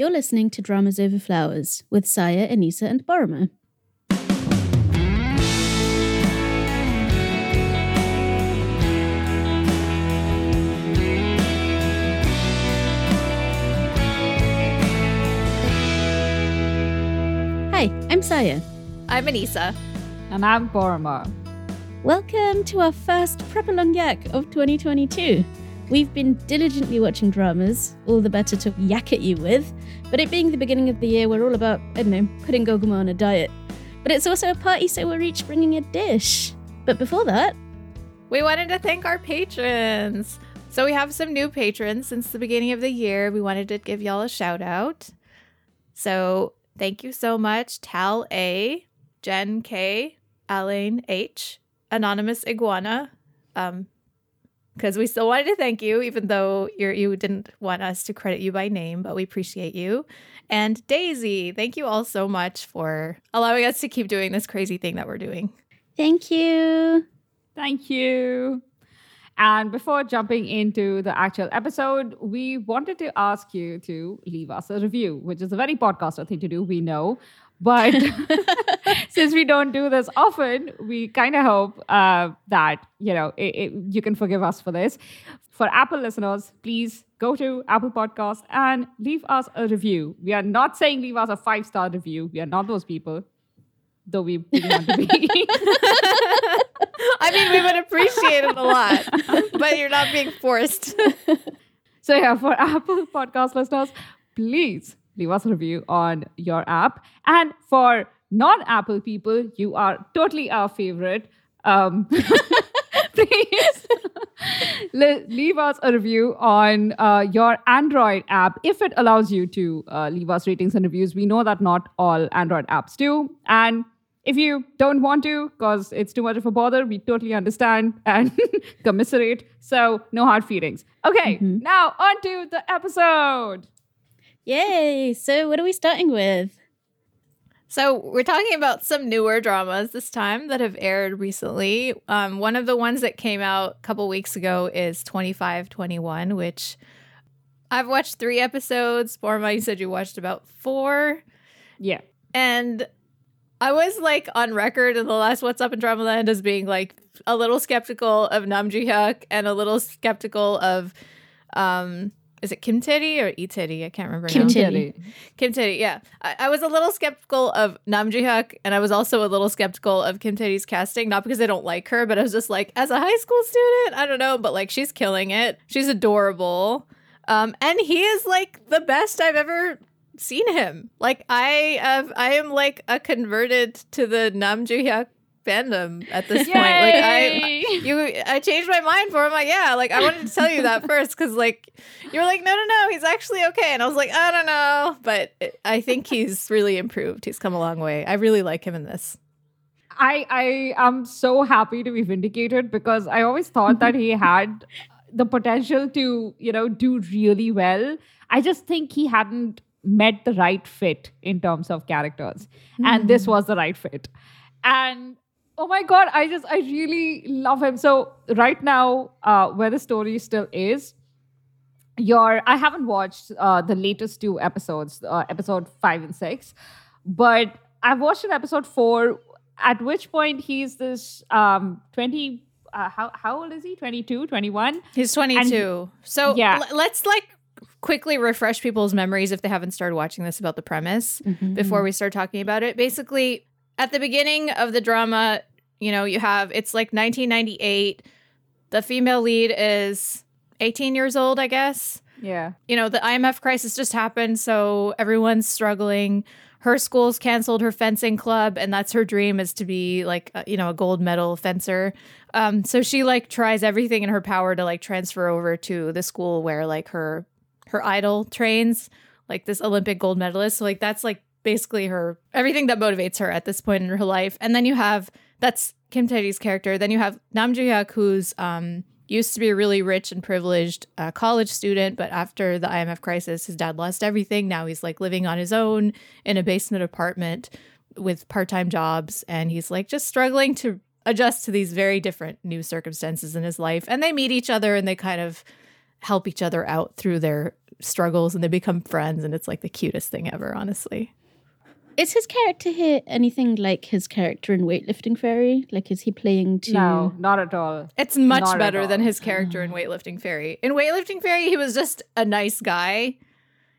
You're listening to Dramas Over Flowers with Saya, Anissa, and Boromir. Hi, I'm Saya. I'm Anissa. And I'm Boromir. Welcome to our first proper long yak of 2022. We've been diligently watching dramas, all the better to yak at you with. But it being the beginning of the year, we're all about, I don't know, putting Goguma on a diet. But it's also a party, so we're each bringing a dish. But before that, we wanted to thank our patrons. So we have some new patrons since the beginning of the year. We wanted to give y'all a shout out. So thank you so much, Tal A, Jen K, Alain H, Anonymous Iguana, um, because we still wanted to thank you, even though you're, you didn't want us to credit you by name, but we appreciate you. And Daisy, thank you all so much for allowing us to keep doing this crazy thing that we're doing. Thank you. Thank you. And before jumping into the actual episode, we wanted to ask you to leave us a review, which is a very podcaster thing to do, we know. But since we don't do this often, we kind of hope uh, that you know it, it, you can forgive us for this. For Apple listeners, please go to Apple Podcast and leave us a review. We are not saying leave us a five star review. We are not those people, though we want to be. I mean, we would appreciate it a lot, but you're not being forced. so yeah, for Apple Podcast listeners, please leave us a review on your app. And for non Apple people, you are totally our favorite. Um, please leave us a review on uh, your Android app if it allows you to uh, leave us ratings and reviews. We know that not all Android apps do. And if you don't want to, because it's too much of a bother, we totally understand and commiserate. So, no hard feelings. Okay, mm-hmm. now on to the episode. Yay! So, what are we starting with? So, we're talking about some newer dramas this time that have aired recently. Um, one of the ones that came out a couple weeks ago is 2521, which I've watched three episodes. Borma, you said you watched about four. Yeah. And I was like on record in the last What's Up in Dramaland as being like a little skeptical of Nam Joo Hyuk and a little skeptical of um is it Kim Tae-ri or E Tae-ri? I can't remember. Kim Tae-ri. Kim Tae-ri, yeah. I, I, was a little skeptical of Nam Joo Hyuk, and I was also a little skeptical of Kim Tae-ri's casting, not because I don't like her, but I was just like, as a high school student, I don't know, but like she's killing it. She's adorable. Um, and he is like the best I've ever seen him. Like I have, I am like a converted to the Nam Joo Hyuk fandom at this Yay! point. Like I you I changed my mind for him. Like, yeah, like I wanted to tell you that first because like you were like, no, no, no, he's actually okay. And I was like, I don't know. But I think he's really improved. He's come a long way. I really like him in this. I I am so happy to be vindicated because I always thought that he had the potential to, you know, do really well. I just think he hadn't met the right fit in terms of characters. Mm. And this hmm. was the right fit. And oh my god i just i really love him. So right now uh, where the story still is your i haven't watched uh, the latest two episodes uh, episode five and six but i've watched an episode four at which point he's this um 20 uh, how, how old is he? 22 21 he's 22 so yeah. l- let's like quickly refresh people's memories if they haven't started watching this about the premise mm-hmm. before we start talking about it. Basically at the beginning of the drama, you know, you have it's like 1998. The female lead is 18 years old, I guess. Yeah. You know, the IMF crisis just happened, so everyone's struggling. Her school's canceled her fencing club, and that's her dream is to be like, a, you know, a gold medal fencer. Um, so she like tries everything in her power to like transfer over to the school where like her her idol trains, like this Olympic gold medalist. So like that's like basically her everything that motivates her at this point in her life. And then you have that's Kim Tae-ri's character. Then you have Nam Joo Hyuk, who's um, used to be a really rich and privileged uh, college student, but after the IMF crisis, his dad lost everything. Now he's like living on his own in a basement apartment with part-time jobs, and he's like just struggling to adjust to these very different new circumstances in his life. And they meet each other, and they kind of help each other out through their struggles and they become friends and it's like the cutest thing ever honestly Is his character here anything like his character in Weightlifting Fairy? Like, is he playing to. No, not at all. it's much Not better than his character in weightlifting fairy in weightlifting fairy he was just a nice guy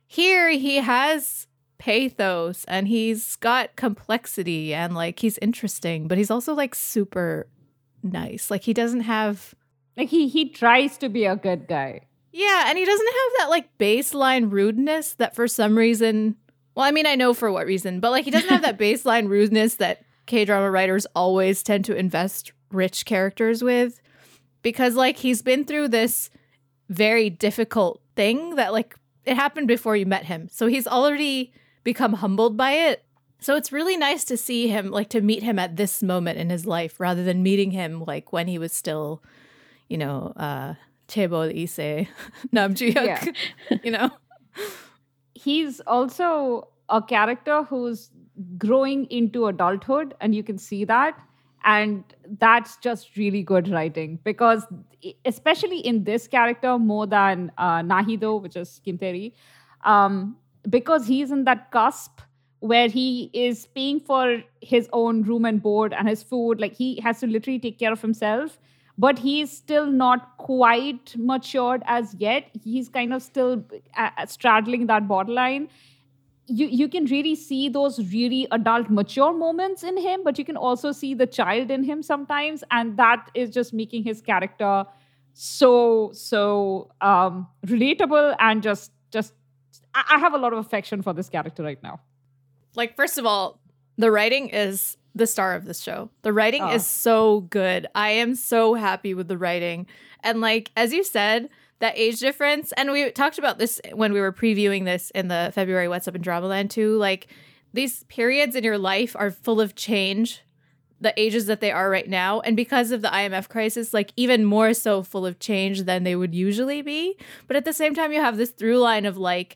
here he has pathos and he's got complexity and like he's interesting but he's also like super nice like he doesn't have Like he he tries to be a good guy. Yeah, and he doesn't have that like baseline rudeness that for some reason, well, I mean, I know for what reason, but like he doesn't have that baseline rudeness that K drama writers always tend to invest rich characters with because like he's been through this very difficult thing that like it happened before you met him. So he's already become humbled by it. So it's really nice to see him like to meet him at this moment in his life rather than meeting him like when he was still, you know, uh Tebo Ise Namjoon, you know. He's also a character who's growing into adulthood, and you can see that. And that's just really good writing because, especially in this character, more than uh, Nahido, which is Kim Tae-ri, um, because he's in that cusp where he is paying for his own room and board and his food. Like he has to literally take care of himself, but he's still not quite matured as yet. He's kind of still uh, straddling that borderline you you can really see those really adult mature moments in him but you can also see the child in him sometimes and that is just making his character so so um relatable and just just I have a lot of affection for this character right now. Like first of all, the writing is the star of this show. The writing Oh. is so good. I am so happy with the writing. And like as you said, that age difference, and we talked about this when we were previewing this in the February What's Up in Dramaland too. Like these periods in your life are full of change, the ages that they are right now, and because of the IMF crisis, like even more so full of change than they would usually be. But at the same time, you have this through line of like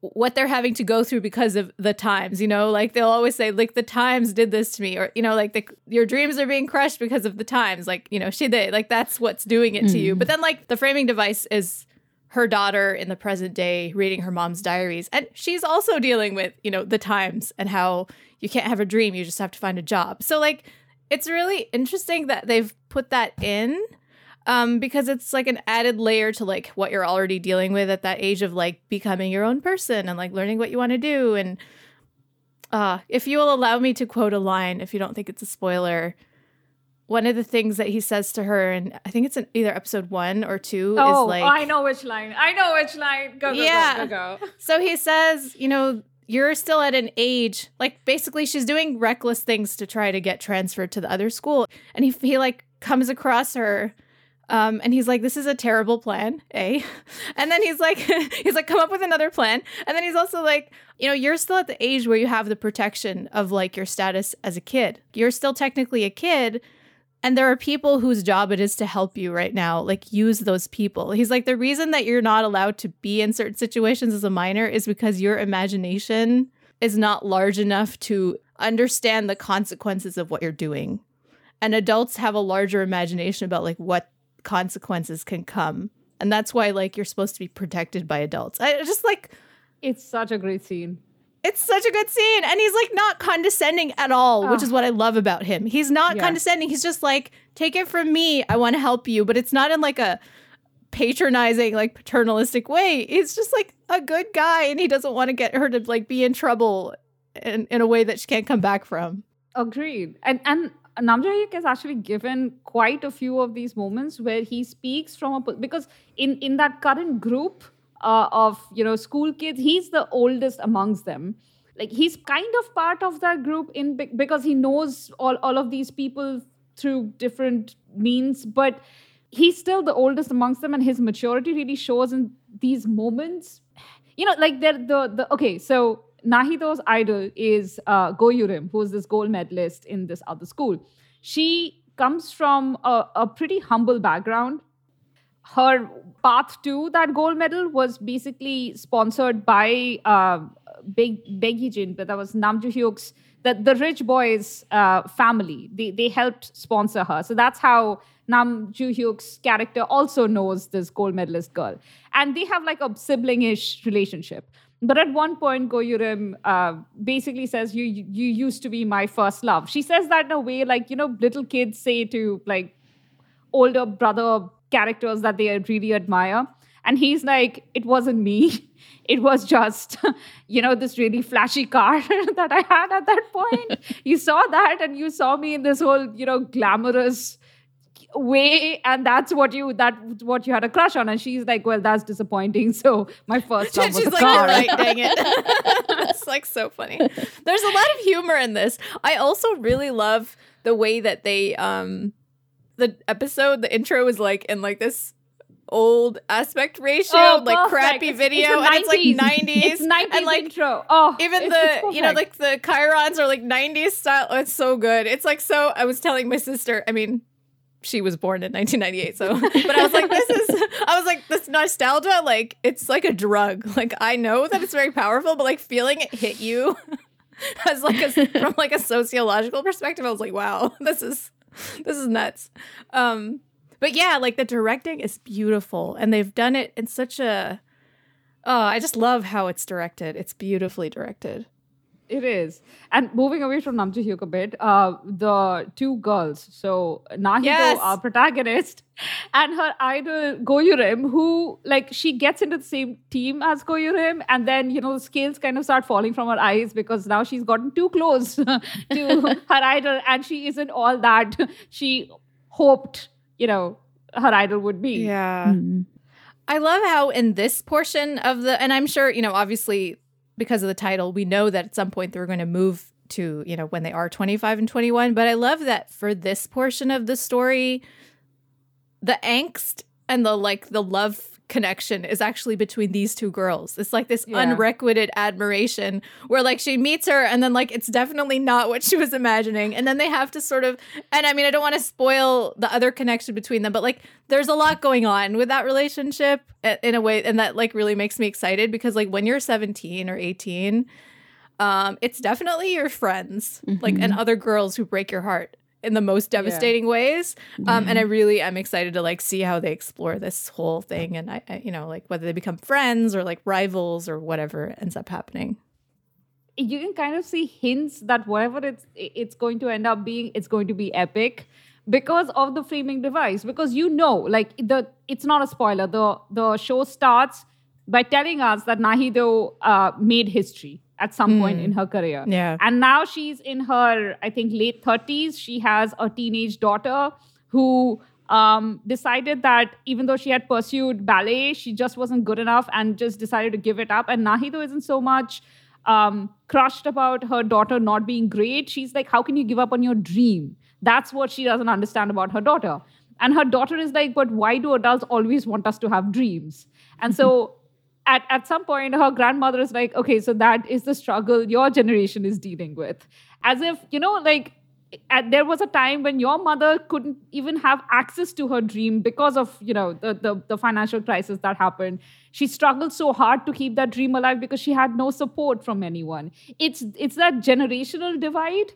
what they're having to go through because of the times, you know, like they'll always say, like the times did this to me, or you know, like the, your dreams are being crushed because of the times, like you know, she did, like that's what's doing it to you. Mm. But then, like the framing device is her daughter in the present day reading her mom's diaries, and she's also dealing with you know the times and how you can't have a dream, you just have to find a job. So like, it's really interesting that they've put that in um, because it's like an added layer to like what you're already dealing with at that age of like becoming your own person and like learning what you want to do. And uh, if you will allow me to quote a line, if you don't think it's a spoiler, one of the things that he says to her, and I think it's in either episode one or two, Oh, is like, Oh, I know which line. I know which line. Go go Yeah. go go go. So he says, you know, you're still at an age like basically she's doing reckless things to try to get transferred to the other school, and he he like comes across her. Um, and he's like, "This is a terrible plan, eh?" And then he's like, "He's like, come up with another plan." And then he's also like, "You know, you're still at the age where you have the protection of like your status as a kid. You're still technically a kid, and there are people whose job it is to help you right now. Like, use those people. He's like, the reason that you're not allowed to be in certain situations as a minor is because your imagination is not large enough to understand the consequences of what you're doing. And adults have a larger imagination about like what consequences can come. And that's why like you're supposed to be protected by adults. I just like It's such a great scene. it's such a good scene. And he's like not condescending at all, which Ah. is what I love about him. He's not Yeah. condescending. He's just like, take it from me. I want to help you. But it's not in like a patronizing, like paternalistic way. He's just like a good guy and he doesn't want to get her to like be in trouble in, in a way that she can't come back from. Agreed. And and Namjoon has actually given quite a few of these moments where he speaks from a because in in that current group uh, of you know school kids, he's the oldest amongst them. Like he's kind of part of that group in because he knows all all of these people through different means, but he's still the oldest amongst them, and his maturity really shows in these moments. You know, like they're the the okay, so Nahido's idol is uh, Go Yurim, who is this gold medalist in this other school. She comes from a, a pretty humble background. Her path to that gold medal was basically sponsored by uh, Beg Baek Yi-jin, but that was Nam Joo Hyuk's the, the rich boys uh, family. They they helped sponsor her. So that's how Nam Hyuk's character also knows this gold medalist girl. And they have like a sibling-ish relationship. But at one point, Go Yurim uh, basically says, you, you used to be my first love. She says that in a way like, you know, little kids say to like older brother characters that they really admire. And he's like, it wasn't me. It was just, you know, this really flashy car that I had at that point. you saw that and you saw me in this whole, you know, glamorous way and that's what you that what you had a crush on and she's like well that's disappointing so my first love was She's a like, car right, dang it. That's like so funny. There's a lot of humor in this. I also really love the way that they um the episode, the intro is like in like this old aspect ratio, Oh, like perfect. crappy It's- video, it's and it's like 90s. 90s. it's 90s and like intro oh even it's- the you know like the chyrons are like 90s style. Oh, it's so good. It's like so. I was telling my sister. I mean, she was born in 1998, so but I was like, this is. I was like, this nostalgia, like it's like a drug. Like I know that it's very powerful, but like feeling it hit you as like a from like a sociological perspective, I was like, wow, this is this is nuts. Um, but yeah, like the directing is beautiful, and they've done it in such a. Oh, I just love how it's directed. It's beautifully directed. It is. And moving away from Nam Joo Hyuk a bit, uh, the two girls, so Nahido, Yes. our protagonist, and her idol Go Yurim, who like she gets into the same team as Go Yurim, and then you know the scales kind of start falling from her eyes because now she's gotten too close to her idol, and she isn't all that she hoped, you know, her idol would be. Yeah. Mm. I love how in this portion of the, and I'm sure, you know, obviously because of the title, we know that at some point they're going to move to, you know, when they are 25 and 21. But I love that for this portion of the story, the angst and the like, the love connection is actually between these two girls. It's like this Yeah. unrequited admiration where like she meets her and then like it's definitely not what she was imagining. And then they have to sort of and I mean I don't want to spoil the other connection between them, but like there's a lot going on with that relationship in a way and that like really makes me excited because like when you're 17 or 18 um it's definitely your friends like and other girls who break your heart in the most devastating ways. Um and i really am excited to like see how they explore this whole thing and I, I you know like whether they become friends or like rivals or whatever ends up happening. You can kind of see hints that whatever it's it's going to end up being it's going to be epic because of the framing device. Because you know like the it's not a spoiler. The the show starts by telling us that nahido uh, made history at some point in her career Yeah. and now she's in her i think late 30s she has a teenage daughter who um, decided that even though she had pursued ballet she just wasn't good enough and just decided to give it up and nahido isn't so much um, crushed about her daughter not being great. She's like, How can you give up on your dream? That's what she doesn't understand about her daughter. And her daughter is like, But why do adults always want us to have dreams? And so at, at some point, her grandmother is like, Okay, so that is the struggle your generation is dealing with. As if, you know, like, at, there was a time when your mother couldn't even have access to her dream because of you know the, the the financial crisis that happened. She struggled so hard to keep that dream alive because she had no support from anyone. It's it's that generational divide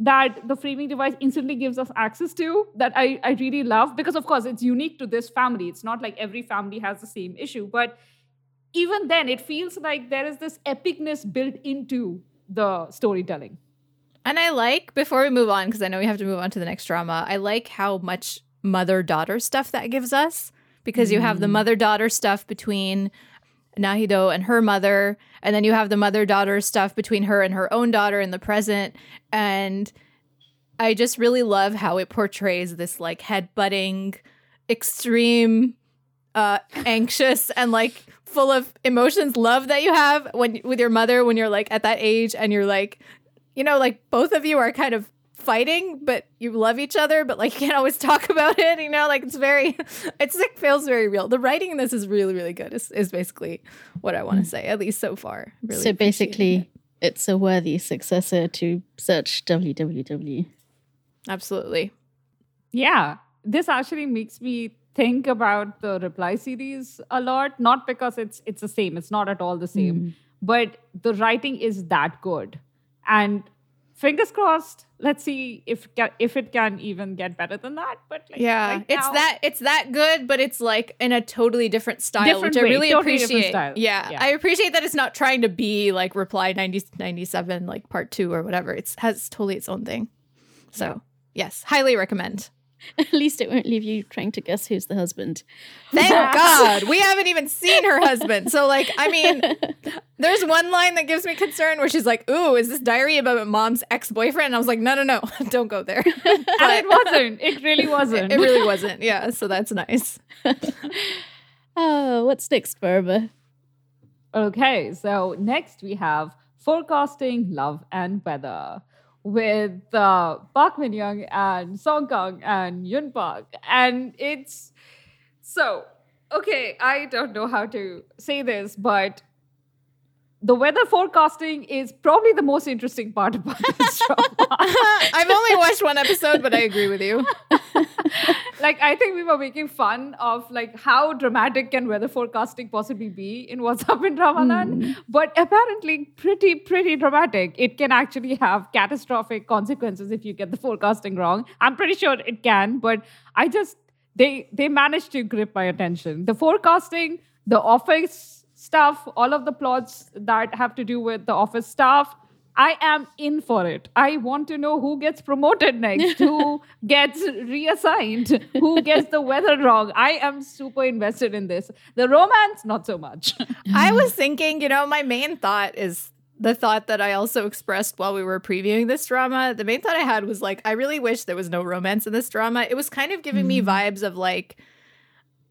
that the framing device instantly gives us access to that I, I really love because of course it's unique to this family. It's not like every family has the same issue but even then it feels like there is this epicness built into the storytelling And I like, before we move on, because I know we have to move on to the next drama, I like how much mother daughter stuff that gives us because you have the mother daughter stuff between Nahido and her mother, and then you have the mother daughter stuff between her and her own daughter in the present. And I just really love how it portrays this like headbutting, extreme, uh, anxious, and like full of emotions love that you have when with your mother when you're like at that age and you're like you know, like both of you are kind of fighting, but you love each other, but like you can't always talk about it. You know, like it's very, it's like feels very real. The writing in this is really, really good. Is is basically what I want to mm. say, at least so far. Really so basically, it. it's a worthy successor to Search WWW. absolutely. Yeah, this actually makes me think about the reply series a lot. Not because it's it's the same; it's not at all the same. Hmm. but the writing is that good. And fingers crossed. Let's see if if it can even get better than that. But like, Yeah, right it's that it's that good, but it's like in a totally different style, Different which I really totally appreciate. Yeah, Yeah. I appreciate that it's not trying to be like Reply 90, 97, like part two or whatever. It's has totally its own thing. So yes, highly recommend. At least it won't leave you trying to guess who's the husband. Thank God we haven't even seen her husband. So like, I mean, there's one line that gives me concern where she's like, "Ooh, is this diary about mom's ex boyfriend?" And I was like, "No, no, no, don't go there." and it wasn't. It really wasn't. It really wasn't. Yeah, so that's nice. Oh, what's next, Barbara? Okay, so next we have forecasting love and weather with uh, Park Min Young and Song Kang and Yoon Park, and it's so okay. I don't know how to say this, but the weather forecasting is probably the most interesting part about this drama. I've only watched one episode, but I agree with you. like I think we were making fun of like how dramatic can weather forecasting possibly be in What's Up in Dramaland, hmm. but apparently pretty pretty dramatic. It can actually have catastrophic consequences if you get the forecasting wrong. I'm pretty sure it can, but I just they they managed to grip my attention. The forecasting, the office stuff, all of the plots that have to do with the office staff. I am in for it. I want to know who gets promoted next, who gets reassigned, who gets the weather wrong. I am super invested in this. The romance, not so much. I was thinking, you know, my main thought is the thought that I also expressed while we were previewing this drama. The main thought I had was like, I really wish there was no romance in this drama. It was kind of giving me mm. vibes of like,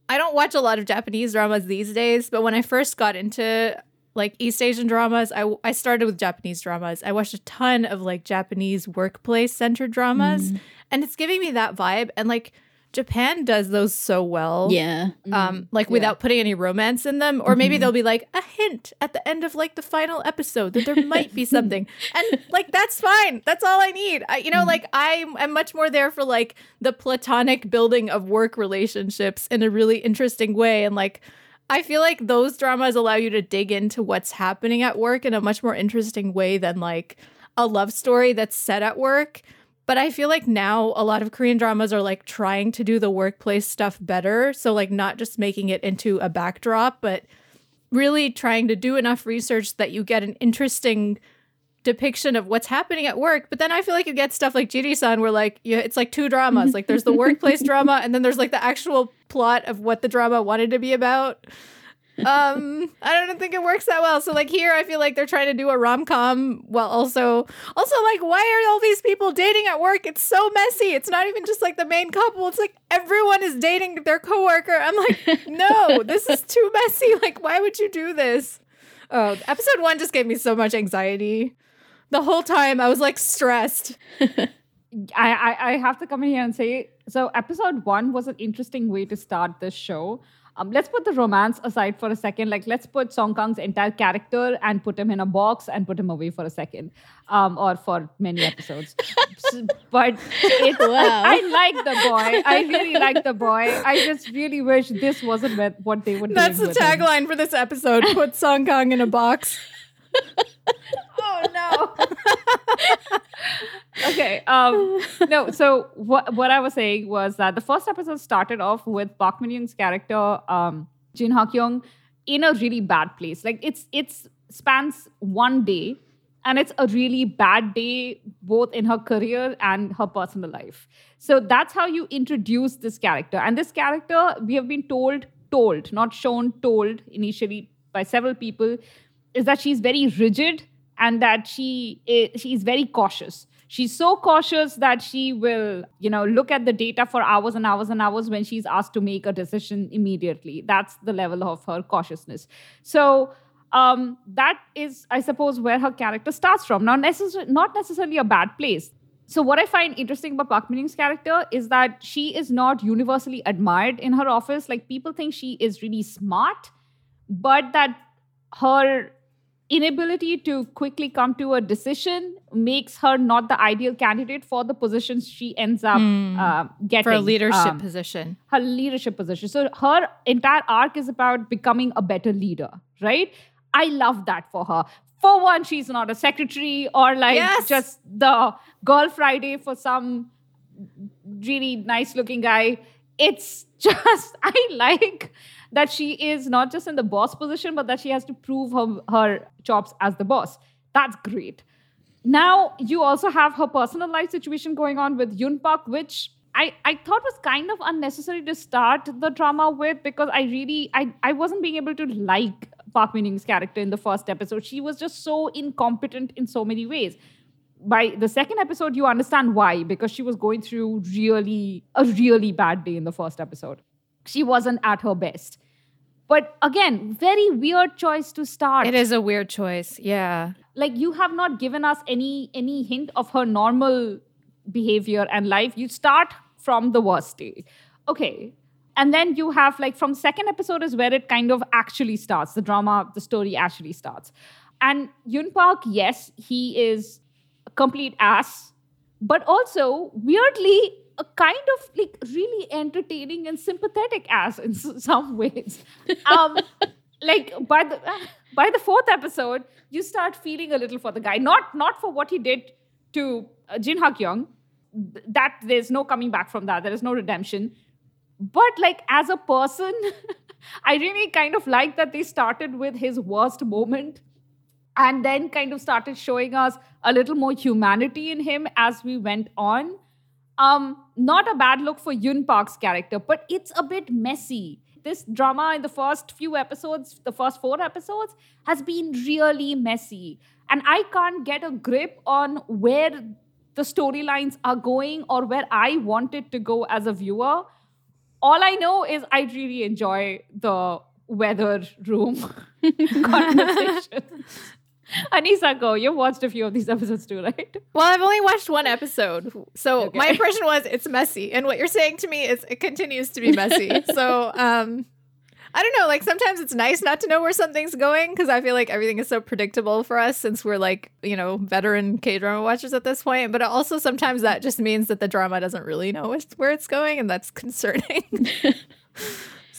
I don't watch a lot of Japanese dramas these days, but when I first got into like East Asian dramas, I, I started with Japanese dramas. I watched a ton of like Japanese workplace centered dramas, mm. and it's giving me that vibe. And like Japan does those so well Yeah. Mm-hmm. um like yeah. without putting any romance in them. Or maybe mm-hmm. they'll be like a hint at the end of like the final episode that there might be something. And like that's fine. That's all i need. I, you know mm. like i am much more there for like the platonic building of work relationships in a really interesting way. And like i feel like those dramas allow you to dig into what's happening at work in a much more interesting way than like a love story that's set at work but I feel like now a lot of Korean dramas are like trying to do the workplace stuff better. So, like, not just making it into a backdrop, but really trying to do enough research that you get an interesting depiction of what's happening at work. But then I feel like you get stuff like Jiri-san where like yeah, it's like two dramas. like there's the workplace drama and then there's like the actual plot of what the drama wanted to be about. Um, I don't think it works that well. So like here I feel like they're trying to do a rom-com while also also like why are all these people dating at work? It's so messy. It's not even just like the main couple. It's like everyone is dating their coworker. I'm like, "No, this is too messy. Like why would you do this?" Oh, episode 1 just gave me so much anxiety. The whole time I was like stressed. I, I, I have to come in here and say so episode one was an interesting way to start this show um, let's put the romance aside for a second like let's put song kang's entire character and put him in a box and put him away for a second um, or for many episodes but it, Wow. I, like the boy i really like the boy i just really wish this wasn't what- what they would That's the tagline for this episode. Put Song Kang in a box. oh no. Okay um no so what what i was saying was that the first episode started off with park min young's character um jin ha kyung in a really bad place. Like it's it's spans one day and it's a really bad day both in her career and her personal life. So that's how you introduce this character. And this character we have been told told not shown told initially by several people is that she's very rigid and that she is, she's very cautious. She's so cautious that she will you know look at the data for hours and hours and hours when she's asked to make a decision immediately. That's the level of her cautiousness. So um, that is i suppose where her character starts from. Now necess- not necessarily a bad place. So what I find interesting about Park Min character is that she is not universally admired in her office. Like people think she is really smart, but that her inability to quickly come to a decision makes her not the ideal candidate for the positions she ends up uh, getting For a leadership Um, position. her leadership position. So her entire arc is about becoming a better leader, right? I love that for her. For one, she's not a secretary or like Yes. just the girl Friday for some really nice looking guy. It's just, I like that she is not just in the boss position, but that she has to prove her, her chops as the boss. That's great. Now, you also have her personal life situation going on with Yoon Park, which I, I thought was kind of unnecessary to start the drama with because I really I, I wasn't being able to like Park Min Young's character in the first episode. She was just so incompetent in so many ways. By the second episode, you understand why because she was going through really a really bad day in the first episode. She wasn't at her best. But again, very weird choice to start It is a weird choice. Yeah. like you have not given us any any hint of her normal behavior and life you start from the worst day okay and then you have like from second episode is where it kind of actually starts the drama the story actually starts and yoon park yes he is a complete ass but also weirdly a kind of like really entertaining and sympathetic ass in s- some ways. Um like by the by the fourth episode you start feeling a little for the guy. Not not for what he did to uh, jin ha kyung. That there's no coming back from that. There is no redemption. But like as a person i really kind of like that they started with his worst moment and then kind of started showing us a little more humanity in him as we went on um not a bad look for yoon park's character but it's a bit messy. This drama in the first few episodes the first four episodes has been really messy. And i can't get a grip on where the storylines are going or where i want it to go as a viewer. All I know is I really enjoy the weather room conversations. Anisa, go. You've watched a few of these episodes too, right? Well, I've only watched one episode. So Okay. my impression was it's messy. And what you're saying to me is it continues to be messy. so um I don't know, like sometimes it's nice not to know where something's going because I feel like everything is so predictable for us since we're like, you know, veteran K drama watchers at this point. But also sometimes that just means that the drama doesn't really know where- where it's going, and that's concerning.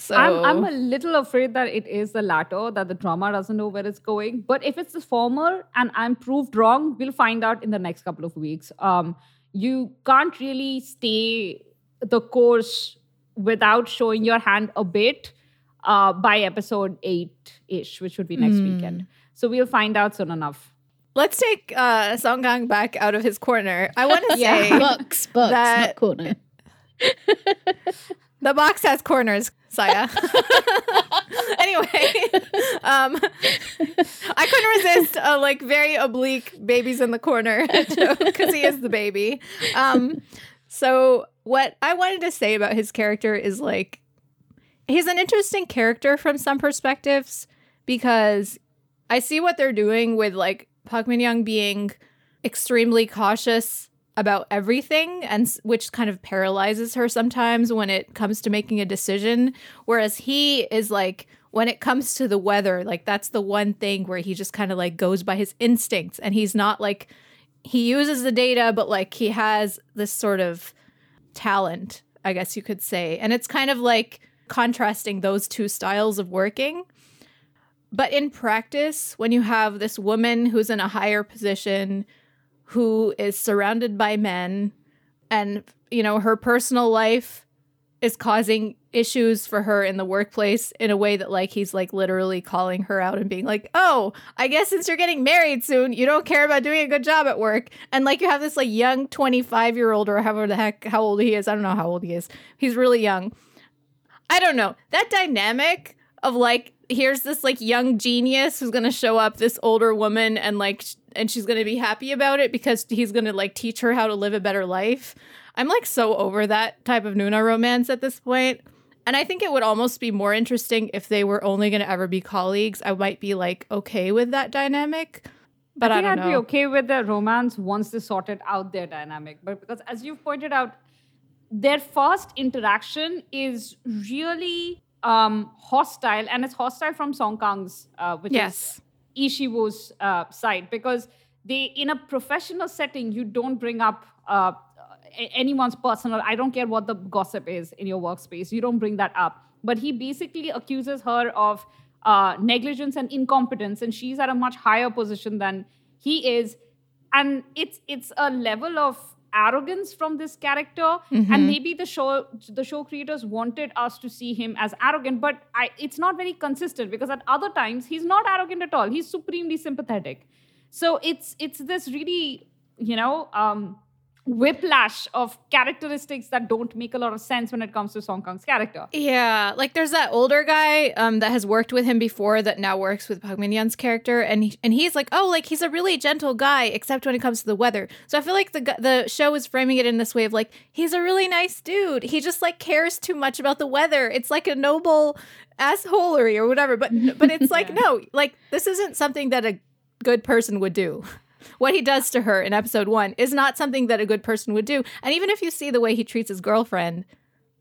so I'm, I'm a little afraid that it is the latter, that the drama doesn't know where it's going. But if it's the former and I'm proved wrong, we'll find out in the next couple of weeks. Um, you can't really stay the course without showing your hand a bit uh, by episode eight ish, which would be next weekend. So we'll find out soon enough. let's take uh Song Kang back out of his corner. I want to Yeah. say Box, box, that- not corner. The box has corners, Saya. anyway, um, I couldn't resist a like very oblique babies in the corner because he is the baby. Um, so what I wanted to say about his character is like he's an interesting character from some perspectives because I see what they're doing with like Park Min Young being extremely cautious about everything and which kind of paralyzes her sometimes when it comes to making a decision. Whereas he is like when it comes to the weather like that's the one thing where he just kind of like goes by his instincts. And he's not like he uses the data but like he has this sort of talent i guess you could say. And it's kind of like contrasting those two styles of working. But in practice, when you have this woman who's in a higher position, who is surrounded by men, and, you know, her personal life is causing issues for her in the workplace in a way that, like, he's like literally calling her out and being like, oh, I guess since you're getting married soon, you don't care about doing a good job at work. And, like, you have this, like, young 25 year old or however the heck, how old he is. I don't know how old he is. He's really young. I don't know. That dynamic of like here's this like young genius who's going to show up this older woman and like and she's going to be happy about it because he's going to like teach her how to live a better life. I'm like so over that type of Nuna romance at this point. And I think it would almost be more interesting if they were only going to ever be colleagues. I might be like okay with that dynamic. But I, I think don't I'd know. be okay with their romance once they sorted out their dynamic. But because, as you've pointed out, their first interaction is really um, hostile, and it's hostile from Song Kang's, uh, which Yes. is Ishiwo's uh, side, because they, in a professional setting, you don't bring up uh, anyone's personal. I don't care what the gossip is in your workspace. You don't bring that up. But he basically accuses her of uh, negligence and incompetence, and she's at a much higher position than he is. And it's it's a level of arrogance from this character. Mm-hmm. and maybe the show the show creators wanted us to see him as arrogant but I, it's not very consistent because at other times he's not arrogant at all. He's supremely sympathetic. So it's it's this really you know um whiplash of characteristics that don't make a lot of sense when it comes to Song Kang's character. Yeah, like there's that older guy um, that has worked with him before that now works with Park Min Young's character, and he, and he's like, oh, like he's a really gentle guy, except when it comes to the weather. So I feel like the the show is framing it in this way of like he's a really nice dude. He just like cares too much about the weather. It's like a noble assholery or whatever. But but it's like no, like this isn't something that a good person would do. What he does to her in episode one is not something that a good person would do. And even if you see the way he treats his girlfriend,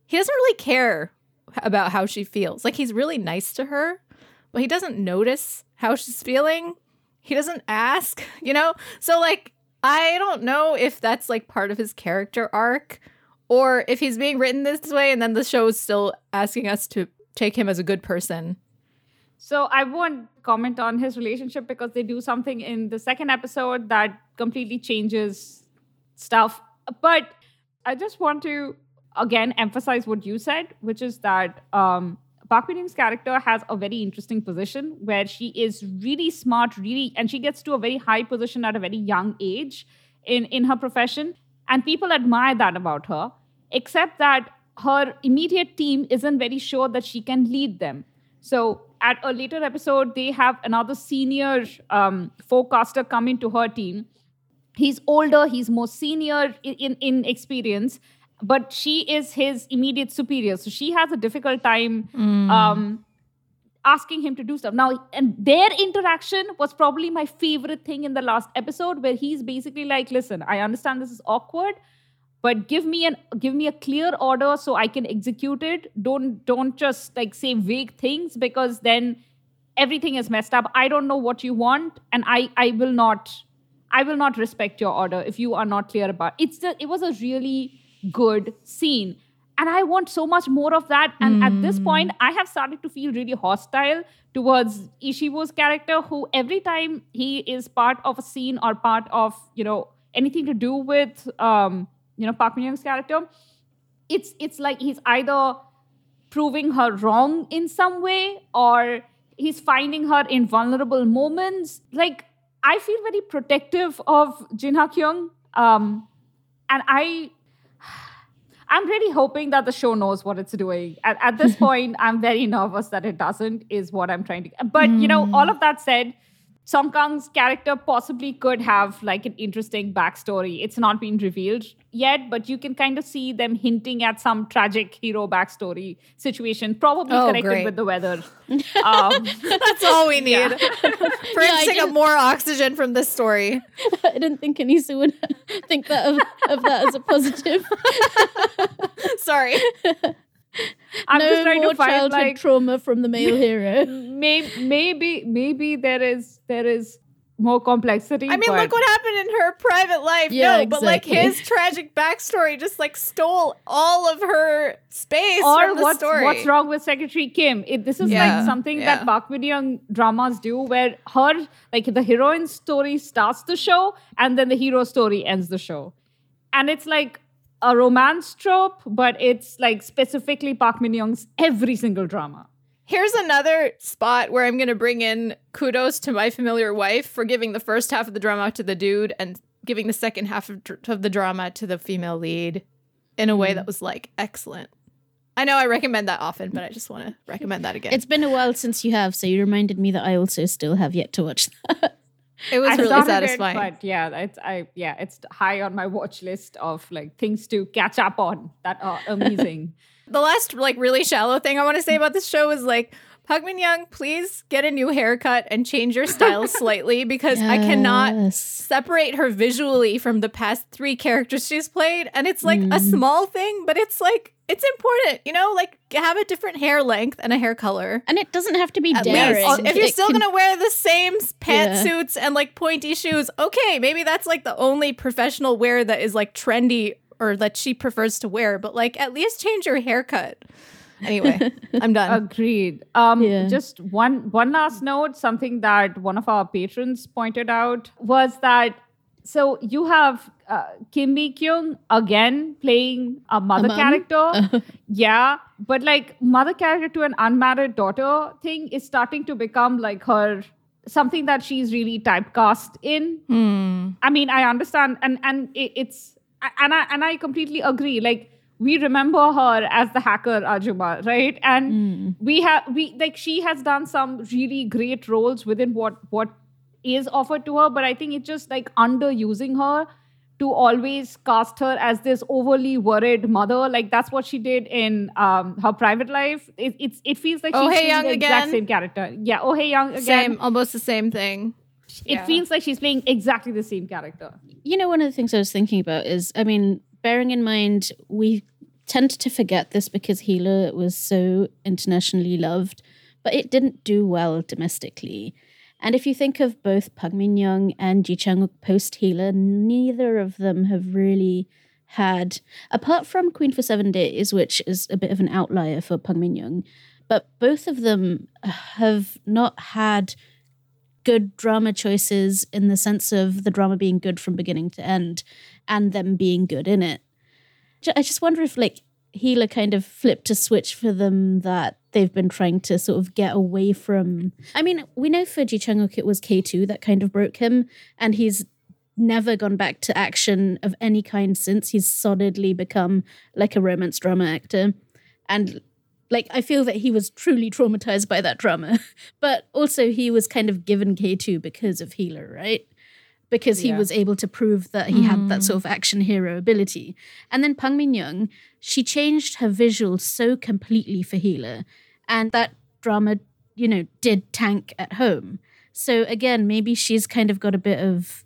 he doesn't really care about how she feels. Like he's really nice to her, but he doesn't notice how she's feeling. He doesn't ask, you know? So like I don't know if that's like part of his character arc or if he's being written this way and then the show is still asking us to take him as a good person. So I won't comment on his relationship because they do something in the second episode that completely changes stuff. But I just want to again emphasize what you said, which is that um, Park Min Young's character has a very interesting position where she is really smart, really, and she gets to a very high position at a very young age in in her profession, and people admire that about her. Except that her immediate team isn't very sure that she can lead them. So at a later episode, they have another senior um, forecaster come into her team. He's older, he's more senior in, in, in experience, but she is his immediate superior. So she has a difficult time um, asking him to do stuff. Now, and their interaction was probably my favorite thing in the last episode, where he's basically like, listen, I understand this is awkward, but give me an give me a clear order so i can execute it. Don't don't just like say vague things because then everything is messed up. I don't know what you want and i i will not i will not respect your order if you are not clear about it's the, it was a really good scene. And i want so much more of that. And at this point i have started to feel really hostile towards ishiwo's character who every time he is part of a scene or part of you know anything to do with um you know Park Min Young's character, it's it's like he's either proving her wrong in some way or he's finding her in vulnerable moments. Like I feel very protective of Jin Ha Kyung, um, and I. I'm really hoping that the show knows what it's doing. At, at this point, I'm very nervous that it doesn't, is what I'm trying to. But, you know, all of that said, Song Kang's character possibly could have like an interesting backstory. It's not been revealed yet, but you can kind of see them hinting at some tragic hero backstory situation, probably Oh, connected great. with the weather. Um, That's all we need. Yeah. For Yeah, him take more oxygen from this story. I didn't think Anissa would think that of, of that as a positive. Sorry. I'm no just trying more to find childhood like trauma from the male hero. maybe maybe maybe there is there is more complexity. I mean, but look what happened in her private life. Yeah, no, but like his tragic backstory just like stole all of her space or from the what's story. what's wrong with Secretary Kim? It, this is Yeah, like something yeah. that Park Min Young dramas do, where her like the heroine story starts the show and then the hero story ends the show, and it's like a romance trope, but it's like specifically Park Min Young's every single drama. Here's another spot where I'm going to bring in kudos to my familiar wife for giving the first half of the drama to the dude and giving the second half of, dr- of the drama to the female lead in a way mm-hmm. that was like excellent. I know I recommend that often, but I just want to recommend that again. It's been a while since you have, so you reminded me that I also still have yet to watch that. it was I really started it, satisfying. but yeah, it's I yeah, it's high on my watch list of like things to catch up on that are amazing. The last like really shallow thing I want to say about this show is like Park Min Young, please get a new haircut and change your style slightly because I cannot separate her visually from the past three characters she's played. And it's like a Mm. small thing, but it's like it's important, you know, like have a different hair length and a hair color. And it doesn't have to be At daring. least. If you're It still can- gonna wear the same s- Yeah. pantsuits and like pointy shoes, okay, maybe that's like the only professional wear that is like trendy or that she prefers to wear. But like at least change your haircut. Anyway, I'm done. Agreed. Um, Yeah. Just one one last note. Something that one of our patrons pointed out was that so you have uh, Kim Mi Kyung again playing a mother mom? character. yeah, but like mother character to an unmarried daughter thing is starting to become like her something that she's really typecast in. Hmm. I mean, I understand, and and it, it's and I and I completely agree. Like we remember her as the hacker Ajuma, right? And we have we like she has done some really great roles within what what is offered to her, but I think it's just like underusing her to always cast her as this overly worried mother. Like that's what she did in um, her private life. It, it's it feels like Oh she's Hey playing Young the exact same character. Yeah, oh hey young again. Same, almost the same thing. It Yeah. feels like she's playing exactly the same character. You know, one of the things I was thinking about is, I mean, bearing in mind, we tend to forget this because Healer was so internationally loved, but it didn't do well domestically. And if you think of both Park Min Young and Ji Chang Wook post Healer, neither of them have really had, apart from Queen for Seven Days, which is a bit of an outlier for Park Min Young, but both of them have not had good drama choices in the sense of the drama being good from beginning to end and them being good in it. I just wonder if like Healer kind of flipped a switch for them that they've been trying to sort of get away from. I mean, we know for Ji it was K2 that kind of broke him and he's never gone back to action of any kind since. He's solidly become like a romance drama actor. And like I feel that he was truly traumatized by that drama, but also he was kind of given K2 because of Healer, right? Because he Yeah. was able to prove that he had that sort of mm. action hero ability. And then Park Min Young, she changed her visual so completely for Healer, and that drama, you know, did tank at home. So again, maybe she's kind of got a bit of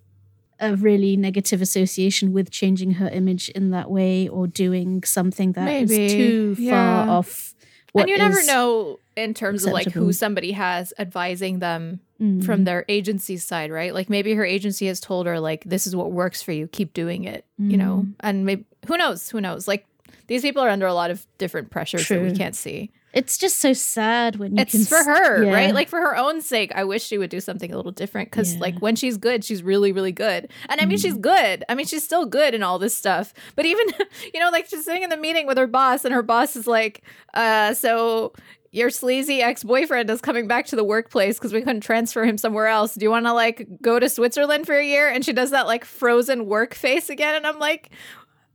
a really negative association with changing her image in that way or doing something that is Maybe, too far off. What and you never know in terms of like who somebody has advising them Mm. from their agency side, right? Like maybe her agency has told her like this is what works for you, keep doing it, you know. Mm. And maybe who knows, who knows? Like these people are under a lot of different pressures that we can't see. It's just so sad when you can it's for her, yeah. right? Like for her own sake, I wish she would do something a little different because, Yeah. like, when she's good, she's really, really good. And I mean, she's Mm. good. I mean, she's still good in all this stuff. But even, you know, like she's sitting in the meeting with her boss, and her boss is like, uh, so your sleazy ex boyfriend is coming back to the workplace because we couldn't transfer him somewhere else. Do you want to like go to Switzerland for a year? And she does that like frozen work face again. And I'm like,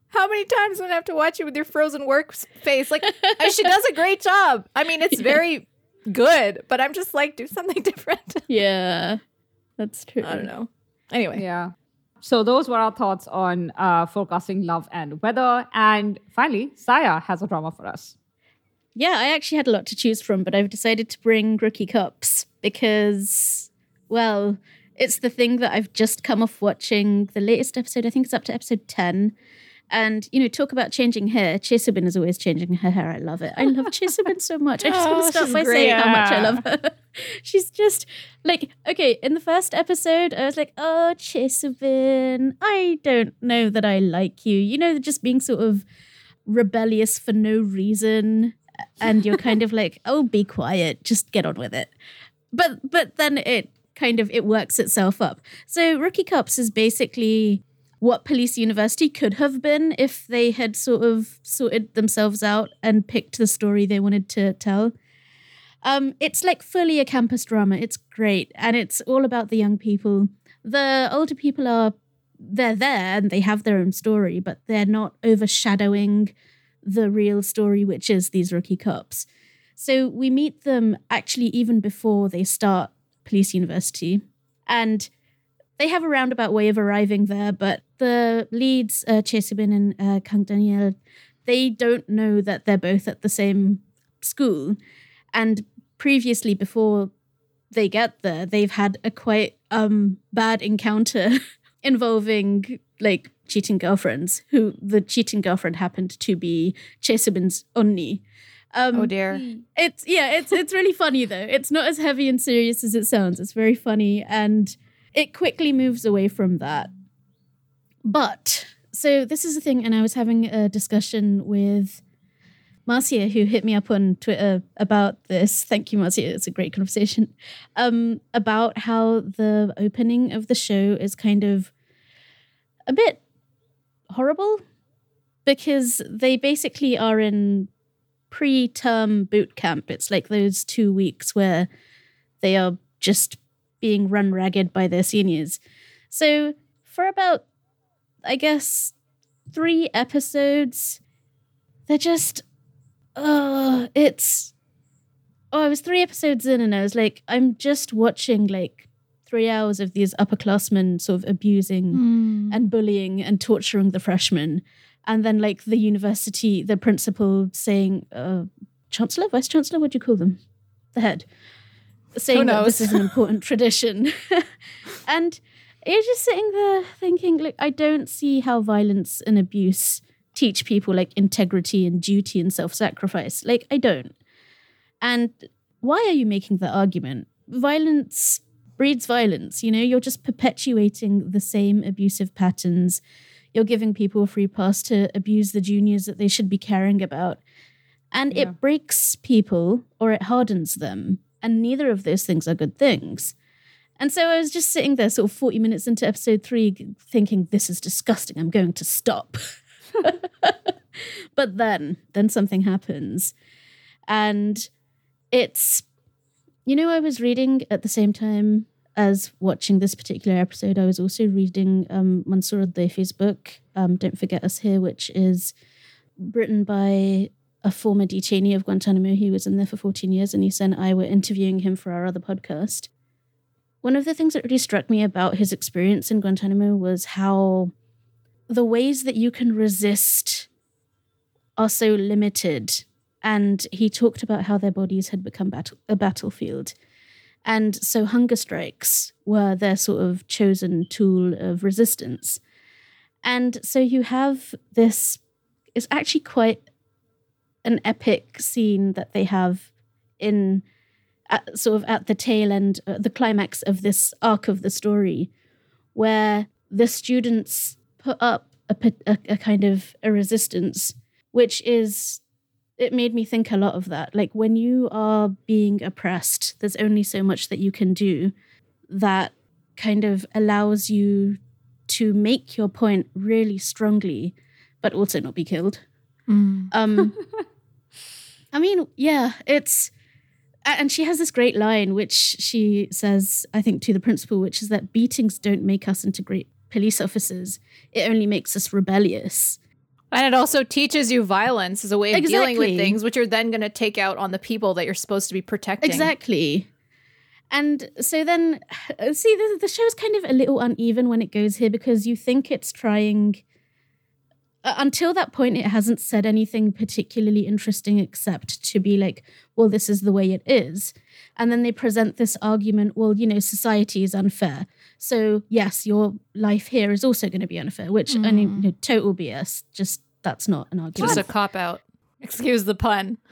how many times am I have to watch you with your frozen work s- face? Like, she does a great job. I mean, it's very good, but I'm just like, do something different. Yeah, that's true. I don't know. Anyway, Yeah. So those were our thoughts on uh, forecasting love and weather. And finally, Saya has a drama for us. Yeah, I actually had a lot to choose from, but I've decided to bring Rookie Cops because, well, it's the thing that I've just come off watching the latest episode. I think it's up to episode 10. And, you know, talk about changing hair. Chae Soo-bin is always changing her hair. I love it. I love Chae Soo-bin so much. I just want Oh, to start by great. saying how much I love her. She's just like, okay, in the first episode, I was like, oh, Chae Soo-bin, I don't know that I like you. You know, just being sort of rebellious for no reason and you're kind of like oh be quiet just get on with it. But but then it kind of it works itself up. So rookie cops is basically what police university could have been if they had sort of sorted themselves out and picked the story they wanted to tell. Um it's like fully a campus drama. It's great and it's all about the young people. The older people are they're there and they have their own story but they're not overshadowing the real story, which is these rookie cops. So we meet them actually even before they start police university. And they have a roundabout way of arriving there, but the leads, uh, and uh, Kang Daniel, they don't know that they're both at the same school. And previously, before they get there, they've had a quite um, bad encounter involving like cheating girlfriends, who the cheating girlfriend happened to be Chae Soo-bin's Onni. Um, oh dear. it's yeah, it's it's really funny though. It's not as heavy and serious as it sounds. It's very funny and it quickly moves away from that. But so this is the thing, and I was having a discussion with Marcia, who hit me up on Twitter about this. Thank you, Marcia. It's a great conversation. Um, about how the opening of the show is kind of a bit horrible because they basically are in pre-term boot camp. It's like those two weeks where they are just being run ragged by their seniors. So for about, I guess, three episodes, they're just, uh, it's. Oh, I was three episodes in and I was like, I'm just watching like three hours of these upperclassmen sort of abusing Mm. and bullying and torturing the freshmen. And then, like, the university, the principal saying, uh, Chancellor, Vice Chancellor, what do you call them? The head. Saying that this is an important tradition. and you're just sitting there thinking, like, I don't see how violence and abuse teach people like integrity and duty and self sacrifice. Like, I don't. And why are you making that argument? Violence breeds violence. You know, you're just perpetuating the same abusive patterns. You're giving people a free pass to abuse the juniors that they should be caring about. And Yeah. it breaks people or it hardens them. And neither of those things are good things. And so I was just sitting there, sort of 40 minutes into episode three, thinking, this is disgusting. I'm going to stop. but then, then something happens. And it's, you know, I was reading at the same time as watching this particular episode, I was also reading um, Mansoor Adayfi's book, um, Don't Forget Us Here, which is written by a former detainee of Guantanamo. He was in there for 14 years, and he and I were interviewing him for our other podcast. One of the things that really struck me about his experience in Guantanamo was how the ways that you can resist are so limited. And he talked about how their bodies had become a battlefield. And so hunger strikes were their sort of chosen tool of resistance. And so you have this, it's actually quite an epic scene that they have in at, sort of at the tail end, uh, the climax of this arc of the story, where the students put up a, a, a kind of a resistance, which is it made me think a lot of that. Like when you are being oppressed, there's only so much that you can do that kind of allows you to make your point really strongly, but also not be killed. Mm. Um, I mean, yeah, it's. And she has this great line, which she says, I think, to the principal, which is that beatings don't make us into great police officers. It only makes us rebellious. And it also teaches you violence as a way of dealing with things, which you're then going to take out on the people that you're supposed to be protecting. Exactly. And so then, see, the, the show's kind of a little uneven when it goes here because you think it's trying. Uh, Until that point, it hasn't said anything particularly interesting except to be like, well, this is the way it is. And then they present this argument, well, you know, society is unfair. So, yes, your life here is also going to be unfair, which, I mean, Mm. no, total BS. Just that's not an argument. Just a cop out. Excuse the pun.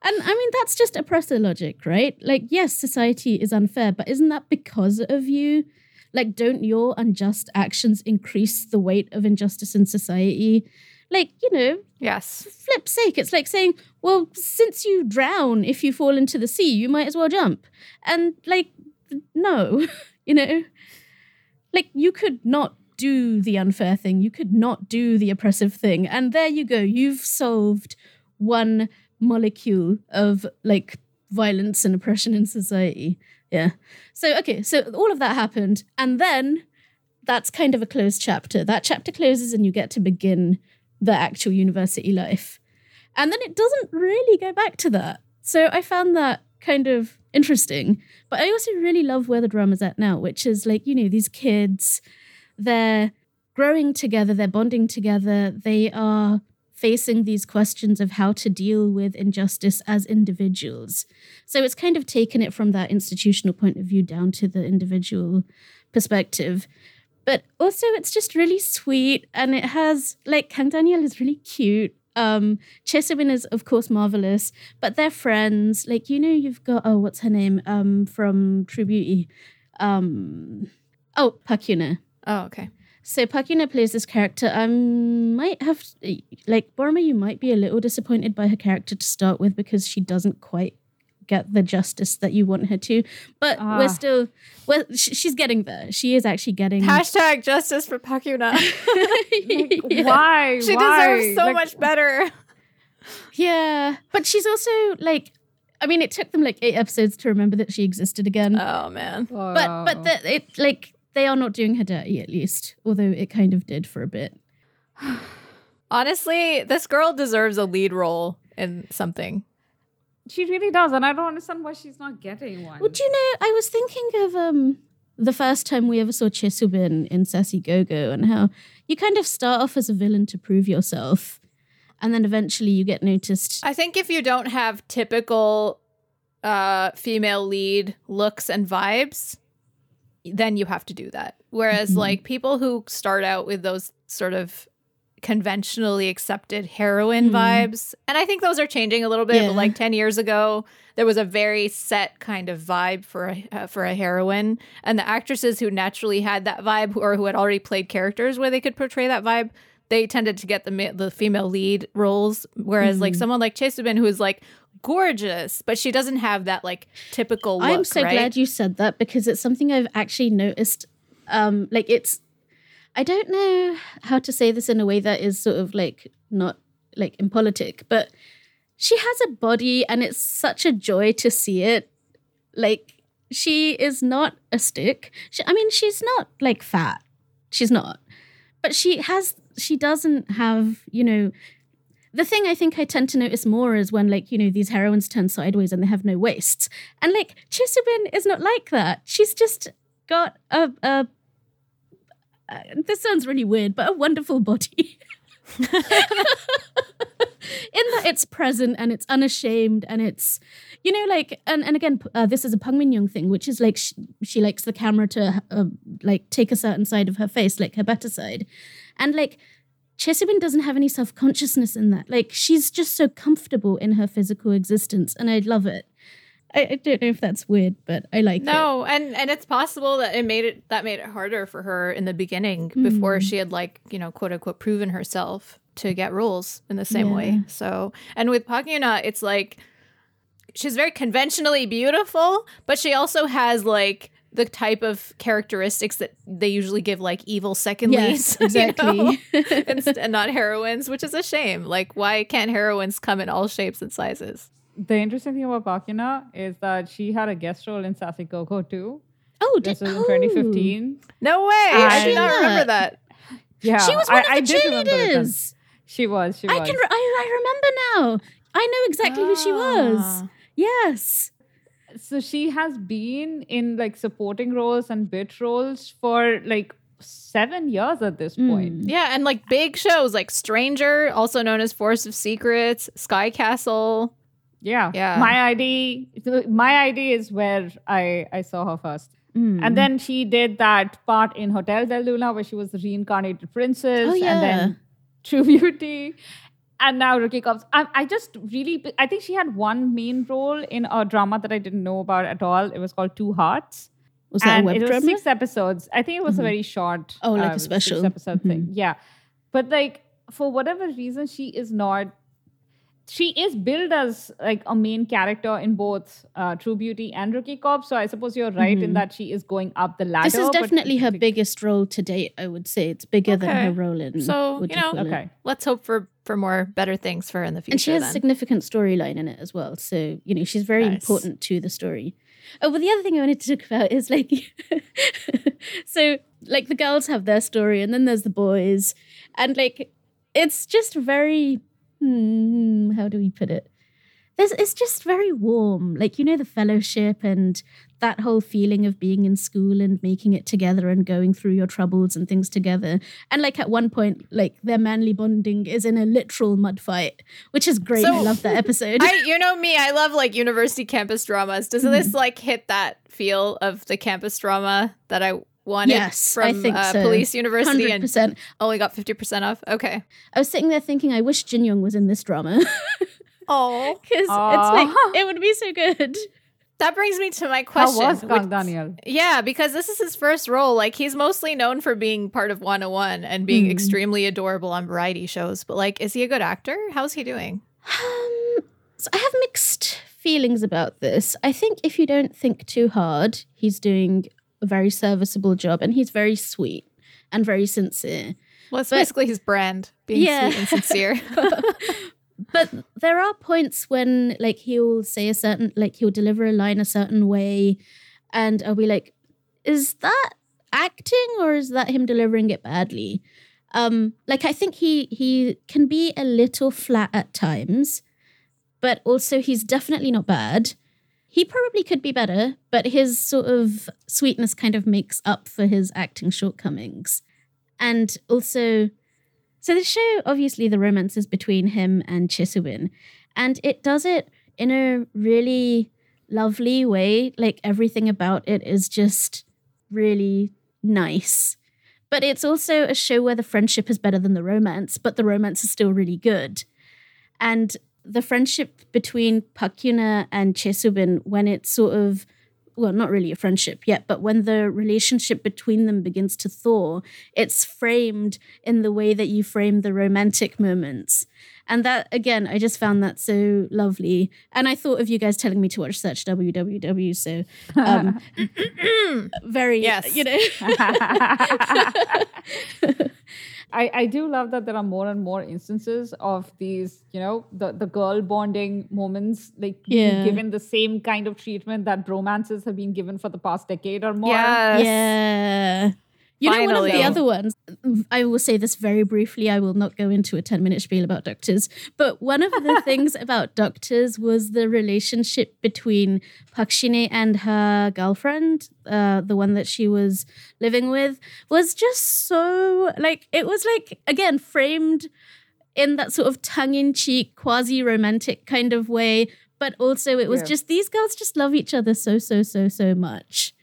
And I mean, that's just oppressor logic, right? Like, yes, society is unfair, but isn't that because of you? Like, don't your unjust actions increase the weight of injustice in society? Like, you know, Yes. flip's sake, it's like saying, well, since you drown if you fall into the sea, you might as well jump. And, like, no, you know, like, you could not do the unfair thing, you could not do the oppressive thing. And there you go, you've solved one molecule of like violence and oppression in society. Yeah. So, okay, so all of that happened. And then that's kind of a closed chapter. That chapter closes and you get to begin the actual university life. And then it doesn't really go back to that. So I found that kind of interesting. But I also really love where the drama's at now, which is like, you know, these kids, they're growing together, they're bonding together, they are facing these questions of how to deal with injustice as individuals. So it's kind of taken it from that institutional point of view down to the individual perspective. But also it's just really sweet and it has like Kang Daniel is really cute. Um Chae Soo-bin is of course marvelous, but they're friends. Like you know you've got oh what's her name um from True Beauty. Um oh Park Yoo-na. Oh, okay. So Park Yoo-na plays this character. I might have like Borma. You might be a little disappointed by her character to start with because she doesn't quite get the justice that you want her to. But Ah. we're still, well, sh- she's getting there. She is actually getting. Hashtag justice for Park Yoo-na. Yeah. Why? she Why? deserves so Like, much better. Yeah, but she's also like. I mean, it took them like eight episodes to remember that she existed again. Oh man. but but the, it like they are not doing her dirty at least, although it kind of did for a bit. Honestly, this girl deserves a lead role in something. she really does, and I don't understand why she's not getting one. Well, do you know? I was thinking of um the first time we ever saw Chae Soo-bin in Sassy Go-Go and how you kind of start off as a villain to prove yourself, and then eventually you get noticed. I think if you don't have typical uh female lead looks and vibes, then you have to do that. Whereas Mhm. like people who start out with those sort of conventionally accepted heroine Hmm. vibes, and I think those are changing a little bit, Yeah. but like 10 years ago, there was a very set kind of vibe for a uh, for a heroine, and the actresses who naturally had that vibe or who had already played characters where they could portray that vibe, they tended to get the ma- the female lead roles whereas like Mhm. someone like Chae Soo-bin who is like gorgeous, but she doesn't have that like typical look, I'm so right? glad you said that because it's something I've actually noticed. Um, like it's, I don't know how to say this in a way that is sort of like not like impolitic, but she has a body and it's such a joy to see it. Like she is not a stick. She, I mean, she's not like fat. She's not, but she has. She doesn't have, you know, the thing I think I tend to notice more is when like you know these heroines turn sideways and they have no waists, and like Chae Soo-bin is not like that. She's just got a a. Uh, this sounds really weird, but a wonderful body. In that it's present and it's unashamed and it's, you know, like and and again, uh, this is a Park Min Young thing, which is like she, she likes the camera to uh, like take a certain side of her face, like her better side, and like Chae Soo-bin doesn't have any self consciousness in that. Like she's just so comfortable in her physical existence, and I love it. I, I don't know if that's weird, but I like it. No, and and it's possible that it made it that made it harder for her in the beginning before Mhm. she had like you know quote unquote proven herself to get roles in the same Yeah. way. So and with Park Yoo-na, it's like she's very conventionally beautiful, but she also has like the type of characteristics that they usually give like evil second Yes, leads, you know? exactly. And not heroines, which is a shame. Like, why can't heroines come in all shapes and sizes? the interesting thing about Park Yoo-na is that she had a guest role in Sassy Go-Go too. oh, did, This was in oh. 2015. No way! I I- did not remember that. Yeah, She was one I, of the I did remember cheerleaders. She was. She I can. Re- I, I remember now. I know exactly who she was. Ah. Yes. So she has been in like supporting roles and bit roles for like seven years at this point. Mm. Yeah, and like big shows like Stranger, also known as Forest of Secrets, Sky Castle. Yeah. Yeah. My ID. My ID is where I I saw her first. Mm. And then she did that part in Hotel Del Luna where she was the reincarnated princess. Oh, yeah. And then True Beauty. And now Rookie Cops. I, I just really, I think she had one main role in a drama that I didn't know about at all. It was called Two Hearts. was that and a web it was six episodes. I think it was Mhm. a very short. Oh, like a um, special. Six episode thing. Mhm. Yeah. But like, for whatever reason, she is not. She is billed as like a main character in both uh, True Beauty and Rookie Cop. So I suppose you're right in Mhm. that she is going up the ladder. This is but definitely her biggest role to date. I would say it's bigger than her role in. So, what you know- call it? Okay. Let's hope for for more better things for her in the future. and she has then. significant storyline in it as well. So you know she's very Nice. important to the story. Oh, but the other thing I wanted to talk about is like, so like the girls have their story, and then there's the boys, and like it's just very, hmm, how do we put it? There's, it's just very warm, like you know the fellowship and that whole feeling of being in school and making it together and going through your troubles and things together. And like at one point, like their manly bonding is in a literal mud fight, which is great. I love that episode. I, you know me, I love like university campus dramas. Does Mm-hmm. this like hit that feel of the campus drama that I wanted Yes, from I think uh, so. Police University Hundred and percent. only got fifty percent off? Okay. I was sitting there thinking, I wish Jin Young was in this drama Oh, because it's like it would be so good. that brings me to my How question. was which- Kang Daniel? Yeah, because this is his first role. Like he's mostly known for being part of 101 and being Hmm. extremely adorable on variety shows. But like, is he a good actor? How's he doing? Um, so I have mixed feelings about this. I think if you don't think too hard, he's doing a very serviceable job and he's very sweet and very sincere. Well, it's But- basically his brand, being Yeah. sweet and sincere. but there are points when like he'll say a certain like he'll deliver a line a certain way and I'll be like, is that acting or is that him delivering it badly? Um, like I think he he can be a little flat at times, but also he's definitely not bad. He probably could be better, but his sort of sweetness kind of makes up for his acting shortcomings. And also, so the show, obviously, the romance is between him and Chae Soo-bin, and it does it in a really lovely way. Like everything about it is just really nice. But it's also a show where the friendship is better than the romance, but the romance is still really good. And the friendship between Park Yoo-na and Chae Soo-bin, when it's sort of well, not really a friendship yet, but when the relationship between them begins to thaw, it's framed in the way that you frame the romantic moments. And that, again, I just found that so lovely. And I thought of you guys telling me to watch Search WWW. So, um, very, Yes. you know. I, I do love that there are more and more instances of these, you know, the, the girl bonding moments, like being Yeah. given the same kind of treatment that romances have been given for the past decade or more. Yes. Yeah. You know, one of the other ones, I will say this very briefly. I will not go into a 10 minute spiel about doctors. But one of the things about doctors was the relationship between Park Shin-hye and her girlfriend, uh, the one that she was living with, was just so like, it was like, again, framed in that sort of tongue in cheek, quasi romantic kind of way. But also, it was Yeah. just these girls just love each other so, so, so, so much.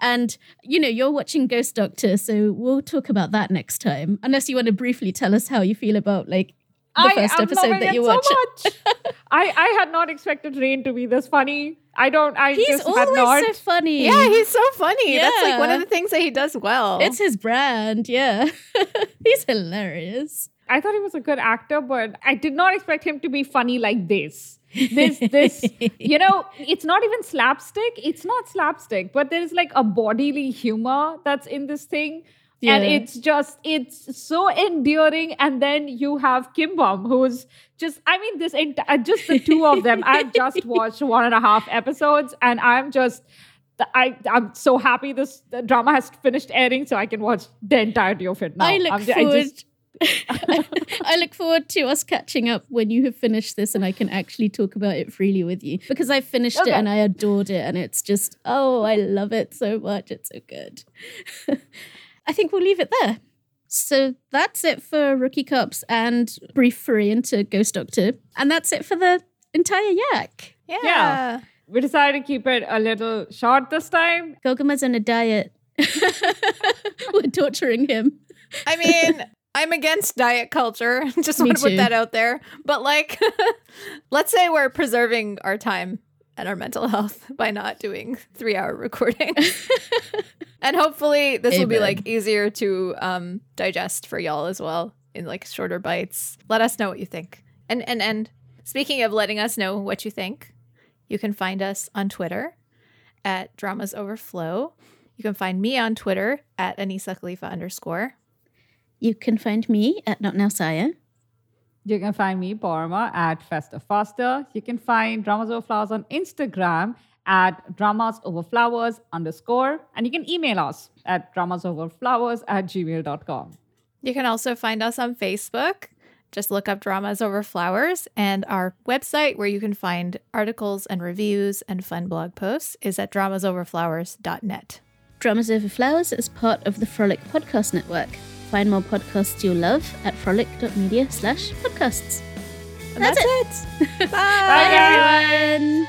And you know, you're watching Ghost Doctor, so we'll talk about that next time. Unless you want to briefly tell us how you feel about like the I first episode that it you so much. I, I had not expected Rain to be this funny. I don't. I He's just had not. always so funny. Yeah, he's so funny. That's like one of the things that he does well. it's his brand. Yeah, he's hilarious. I thought he was a good actor, but I did not expect him to be funny like this. This, this, you know, it's not even slapstick. It's not slapstick, but there's like a bodily humor that's in this thing. And it's just, it's so endearing. And then you have Kim Bum, who's just, I mean, this, ent- uh, just the two of them. I've just watched one and a half episodes and I'm just, I, I'm so happy this drama has finished airing so I can watch the entirety of it now. I look I'm forward. just- I look forward to us catching up when you have finished this and I can actually talk about it freely with you because I finished Okay. it and I adored it and it's just oh I love it so much it's so good. I think we'll leave it there. So that's it for Rookie Cops and brief foray into Ghost Doctor and that's it for the entire yak. yeah. Yeah. we decided to keep it a little short this time. Gogama's on a diet. We're torturing him. I mean, I'm against diet culture. Just want to put that out there. But like, let's say we're preserving our time and our mental health by not doing three hour recording. and hopefully this will be like easier to um, digest for y'all as well in like shorter bites. Let us know what you think. And and and speaking of letting us know what you think, you can find us on Twitter at Dramas Over Flowers. You can find me on Twitter at Anisa Khalifa underscore. You can find me at Not Now Saya. You can find me, Parma, at Festa Faster. You can find Dramas Over Flowers on Instagram at Dramas Over Flowers underscore. And you can email us at dramasoverflowers at gmail.com. You can also find us on Facebook. Just look up Dramas Over Flowers, and our website where you can find articles and reviews and fun blog posts is at dramasoverflowers.net. Dramas Over Flowers is part of the Frolic Podcast Network. Find more podcasts you'll love at frolic.media slash podcasts. That's, that's, it. it. Bye. Bye, everyone.